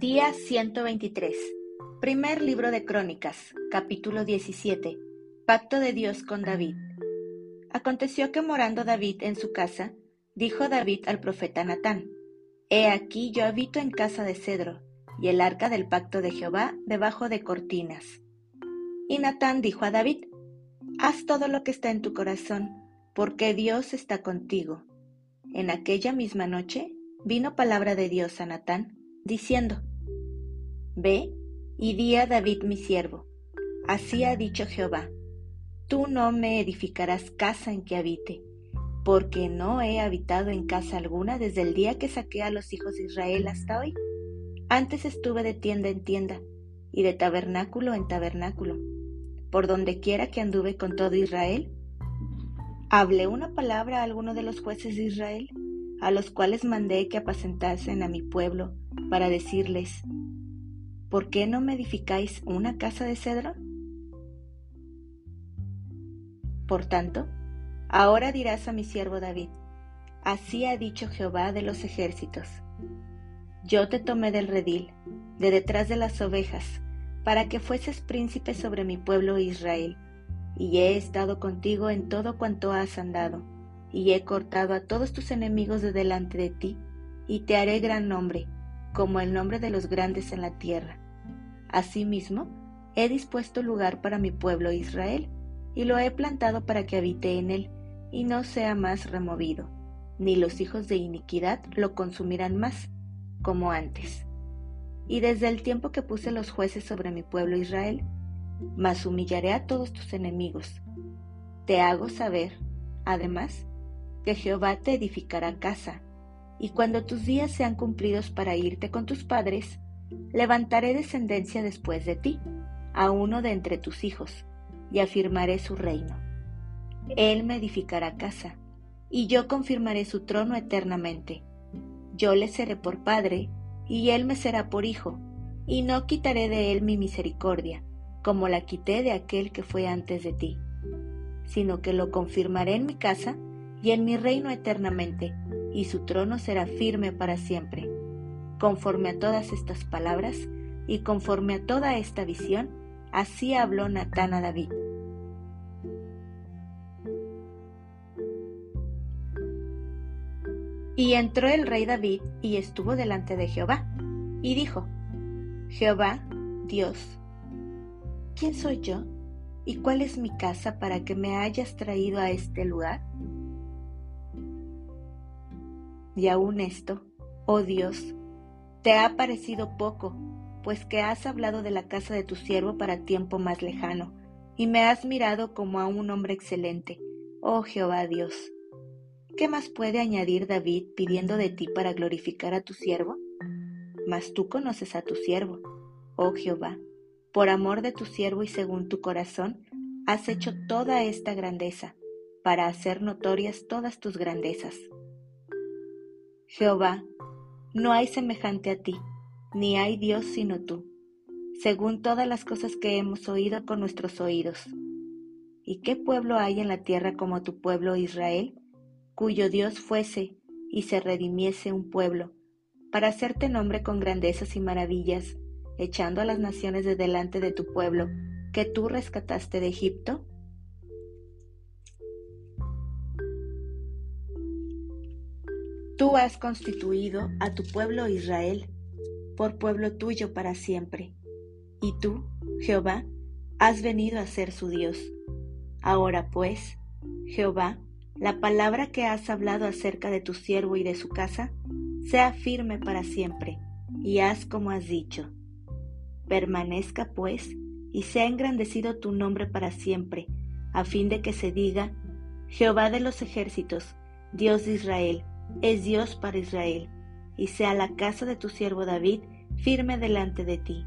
Día 123. Primer libro de Crónicas, capítulo 17. Pacto de Dios con David. Aconteció que morando David en su casa, dijo David al profeta Natán, He aquí yo habito en casa de cedro, y el arca del pacto de Jehová debajo de cortinas. Y Natán dijo a David, Haz todo lo que está en tu corazón, porque Dios está contigo. En aquella misma noche vino palabra de Dios a Natán, diciendo, Ve y di a David mi siervo, así ha dicho Jehová, tú no me edificarás casa en que habite, porque no he habitado en casa alguna desde el día que saqué a los hijos de Israel hasta hoy. Antes estuve de tienda en tienda y de tabernáculo en tabernáculo. Por donde quiera que anduve con todo Israel, hablé una palabra a alguno de los jueces de Israel, a los cuales mandé que apacentasen a mi pueblo, para decirles, ¿por qué no me edificáis una casa de cedro? Por tanto, ahora dirás a mi siervo David, así ha dicho Jehová de los ejércitos, yo te tomé del redil, de detrás de las ovejas, para que fueses príncipe sobre mi pueblo Israel, y he estado contigo en todo cuanto has andado, y he cortado a todos tus enemigos de delante de ti, y te haré gran nombre, como el nombre de los grandes en la tierra. Asimismo, he dispuesto lugar para mi pueblo Israel, y lo he plantado para que habite en él, y no sea más removido, ni los hijos de iniquidad lo consumirán más, como antes. Y desde el tiempo que puse los jueces sobre mi pueblo Israel, mas humillaré a todos tus enemigos. Te hago saber, además, que Jehová te edificará casa, y cuando tus días sean cumplidos para irte con tus padres, levantaré descendencia después de ti, a uno de entre tus hijos, y afirmaré su reino. Él me edificará casa, y yo confirmaré su trono eternamente. Yo le seré por padre, y él me será por hijo, y no quitaré de él mi misericordia, como la quité de aquel que fue antes de ti, sino que lo confirmaré en mi casa y en mi reino eternamente, y su trono será firme para siempre. Conforme a todas estas palabras y conforme a toda esta visión, así habló Natán a David. Y entró el rey David y estuvo delante de Jehová, y dijo, Jehová, Dios, ¿quién soy yo? ¿Y cuál es mi casa para que me hayas traído a este lugar? Y aún esto, oh Dios, te ha parecido poco, pues que has hablado de la casa de tu siervo para tiempo más lejano, y me has mirado como a un hombre excelente, oh Jehová Dios. ¿Qué más puede añadir David pidiendo de ti para glorificar a tu siervo? Mas tú conoces a tu siervo, oh Jehová, por amor de tu siervo y según tu corazón, has hecho toda esta grandeza, para hacer notorias todas tus grandezas. Jehová, no hay semejante a ti, ni hay Dios sino tú, según todas las cosas que hemos oído con nuestros oídos. ¿Y qué pueblo hay en la tierra como tu pueblo Israel, cuyo Dios fuese y se redimiese un pueblo, para hacerte nombre con grandezas y maravillas, echando a las naciones de delante de tu pueblo, que tú rescataste de Egipto? Tú has constituido a tu pueblo Israel por pueblo tuyo para siempre, y tú, Jehová, has venido a ser su Dios. Ahora pues, Jehová, la palabra que has hablado acerca de tu siervo y de su casa, sea firme para siempre, y haz como has dicho. Permanezca pues, y sea engrandecido tu nombre para siempre, a fin de que se diga, Jehová de los ejércitos, Dios de Israel, es Dios para Israel, y sea la casa de tu siervo David firme delante de ti.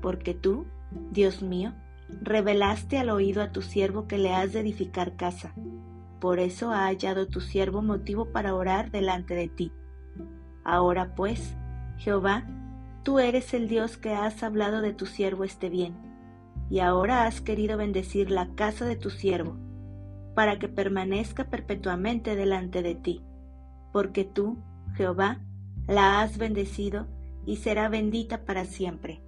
Porque tú, Dios mío, revelaste al oído a tu siervo que le has de edificar casa. Por eso ha hallado tu siervo motivo para orar delante de ti. Ahora pues, Jehová, tú eres el Dios que has hablado de tu siervo este bien, y ahora has querido bendecir la casa de tu siervo, para que permanezca perpetuamente delante de ti porque tú, Jehová, la has bendecido y será bendita para siempre.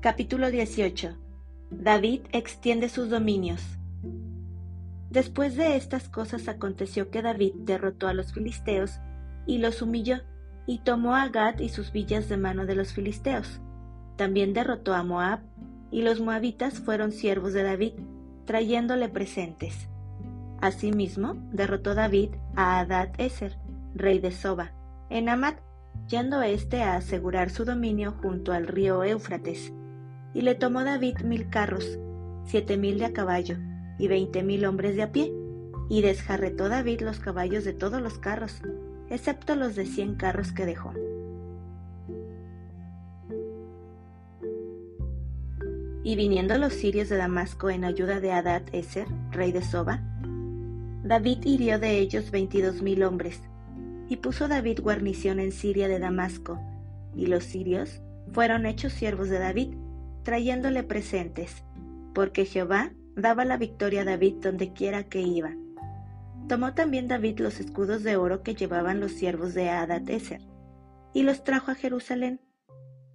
Capítulo 18 David extiende sus dominios. Después de estas cosas aconteció que David derrotó a los filisteos y los humilló, y tomó a Gad y sus villas de mano de los filisteos. También derrotó a Moab, y los moabitas fueron siervos de David, trayéndole presentes. Asimismo, derrotó David a Adad Eser, rey de Soba, en Amat, yendo éste a asegurar su dominio junto al río Éufrates y le tomó David mil carros, siete mil de a caballo, y veinte mil hombres de a pie, y desjarretó David los caballos de todos los carros, excepto los de cien carros que dejó. Y viniendo los sirios de Damasco en ayuda de Adad Eser, rey de Soba, David hirió de ellos veintidós mil hombres, y puso David guarnición en Siria de Damasco, y los sirios fueron hechos siervos de David, trayéndole presentes, porque Jehová daba la victoria a David donde quiera que iba. Tomó también David los escudos de oro que llevaban los siervos de Adateser, y los trajo a Jerusalén,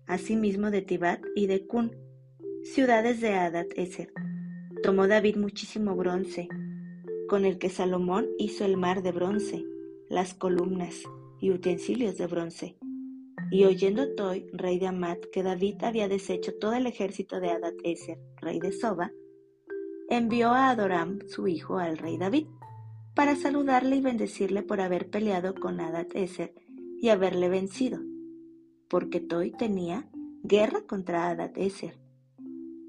asimismo de Tibat y de Cun, ciudades de Adateser. Tomó David muchísimo bronce, con el que Salomón hizo el mar de bronce, las columnas y utensilios de bronce, y oyendo Toy, rey de Amat, que David había deshecho todo el ejército de Adad-Eser, rey de Soba, envió a Adoram, su hijo, al rey David, para saludarle y bendecirle por haber peleado con Adad-Eser y haberle vencido, porque Toy tenía guerra contra Adad-Eser.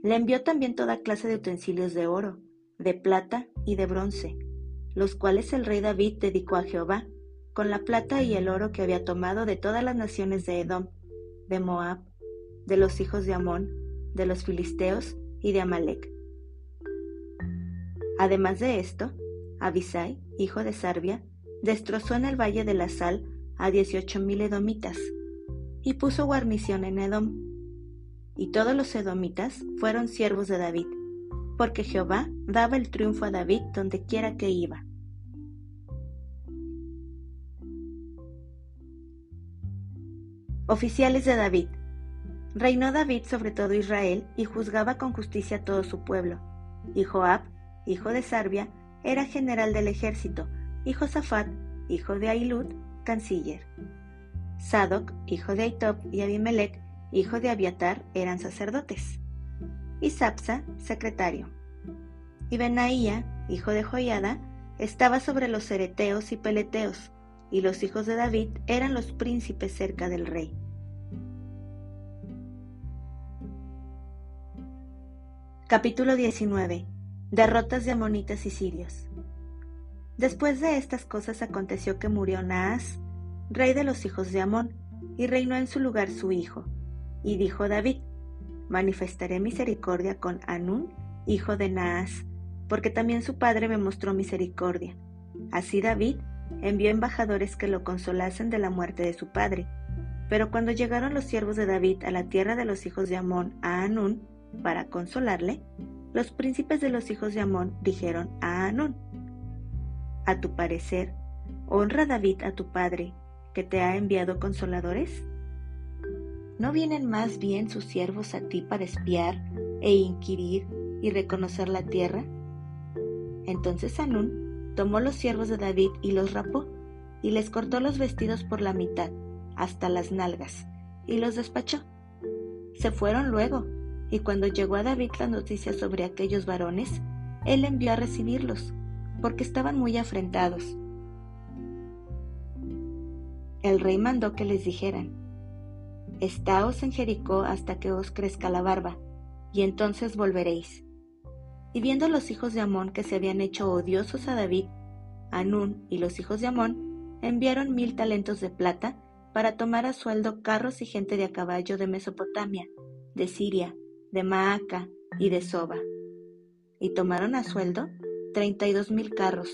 Le envió también toda clase de utensilios de oro, de plata y de bronce, los cuales el rey David dedicó a Jehová, con la plata y el oro que había tomado de todas las naciones de Edom, de Moab, de los hijos de Amón, de los filisteos y de Amalek. Además de esto, Abisai, hijo de Sarbia, destrozó en el valle de la sal a dieciocho mil edomitas y puso guarnición en Edom. Y todos los edomitas fueron siervos de David, porque Jehová daba el triunfo a David donde quiera que iba. Oficiales de David. Reinó David sobre todo Israel y juzgaba con justicia a todo su pueblo. Y Joab, hijo de Sarbia, era general del ejército, y Josafat, hijo de Ailud, canciller. Sadoc, hijo de Aitob, y Abimelech, hijo de Abiatar, eran sacerdotes. Y Sapsa, secretario. Y Benaía, hijo de Joiada, estaba sobre los cereteos y peleteos, y los hijos de David eran los príncipes cerca del rey. Capítulo 19. Derrotas de amonitas y sirios. Después de estas cosas aconteció que murió Naas, rey de los hijos de Amón, y reinó en su lugar su hijo. Y dijo David, manifestaré misericordia con Anún, hijo de Naas, porque también su padre me mostró misericordia. Así David envió embajadores que lo consolasen de la muerte de su padre. Pero cuando llegaron los siervos de David a la tierra de los hijos de Amón, a Anún, para consolarle, los príncipes de los hijos de Amón dijeron a Anún, A tu parecer, honra David a tu padre, que te ha enviado consoladores. ¿No vienen más bien sus siervos a ti para espiar e inquirir y reconocer la tierra? Entonces Anún tomó los siervos de David y los rapó, y les cortó los vestidos por la mitad, hasta las nalgas, y los despachó. Se fueron luego, y cuando llegó a David la noticia sobre aquellos varones, él envió a recibirlos, porque estaban muy afrentados. El rey mandó que les dijeran, Estáos en Jericó hasta que os crezca la barba, y entonces volveréis y viendo los hijos de Amón que se habían hecho odiosos a David, Anún y los hijos de Amón enviaron mil talentos de plata para tomar a sueldo carros y gente de a caballo de Mesopotamia, de Siria, de Maaca y de Soba. Y tomaron a sueldo treinta y dos mil carros,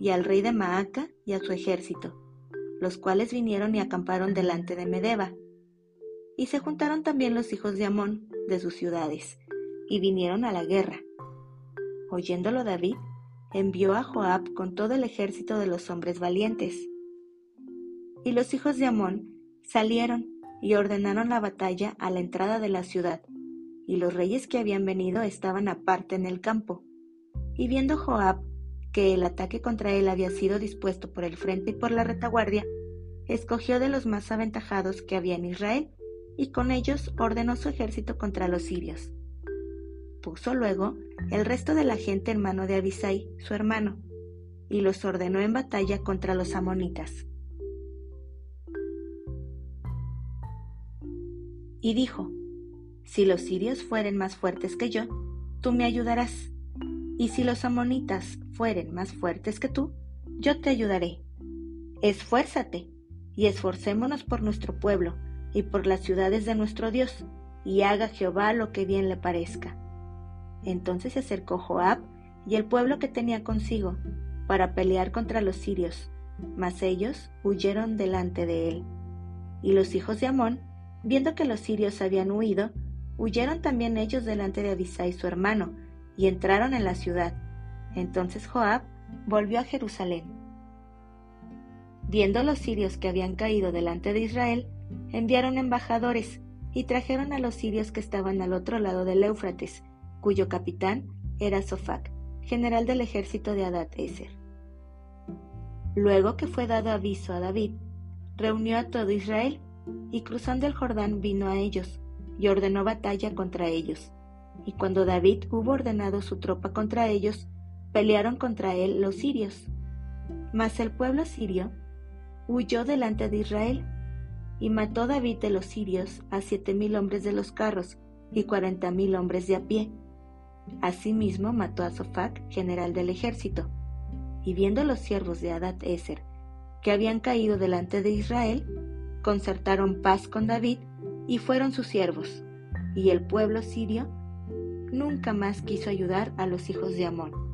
y al rey de Maaca y a su ejército, los cuales vinieron y acamparon delante de Medeba. Y se juntaron también los hijos de Amón de sus ciudades, y vinieron a la guerra Oyéndolo David, envió a Joab con todo el ejército de los hombres valientes. Y los hijos de Amón salieron y ordenaron la batalla a la entrada de la ciudad, y los reyes que habían venido estaban aparte en el campo. Y viendo Joab que el ataque contra él había sido dispuesto por el frente y por la retaguardia, escogió de los más aventajados que había en Israel, y con ellos ordenó su ejército contra los sirios. Puso luego el resto de la gente en mano de Abisai, su hermano, y los ordenó en batalla contra los amonitas. Y dijo, Si los sirios fueren más fuertes que yo, tú me ayudarás, y si los amonitas fueren más fuertes que tú, yo te ayudaré. Esfuérzate, y esforcémonos por nuestro pueblo y por las ciudades de nuestro Dios, y haga Jehová lo que bien le parezca. Entonces se acercó Joab y el pueblo que tenía consigo para pelear contra los sirios, mas ellos huyeron delante de él. Y los hijos de Amón, viendo que los sirios habían huido, huyeron también ellos delante de Abisai su hermano, y entraron en la ciudad. Entonces Joab volvió a Jerusalén. Viendo los sirios que habían caído delante de Israel, enviaron embajadores y trajeron a los sirios que estaban al otro lado del Éufrates, cuyo capitán era Sofac, general del ejército de Adad Eser. Luego que fue dado aviso a David, reunió a todo Israel y cruzando el Jordán vino a ellos y ordenó batalla contra ellos. Y cuando David hubo ordenado su tropa contra ellos, pelearon contra él los sirios. Mas el pueblo sirio huyó delante de Israel, y mató David de los sirios a siete mil hombres de los carros y cuarenta mil hombres de a pie, Asimismo mató a Sofac, general del ejército. Y viendo los siervos de Adad Eser que habían caído delante de Israel, concertaron paz con David y fueron sus siervos. Y el pueblo sirio nunca más quiso ayudar a los hijos de Amón.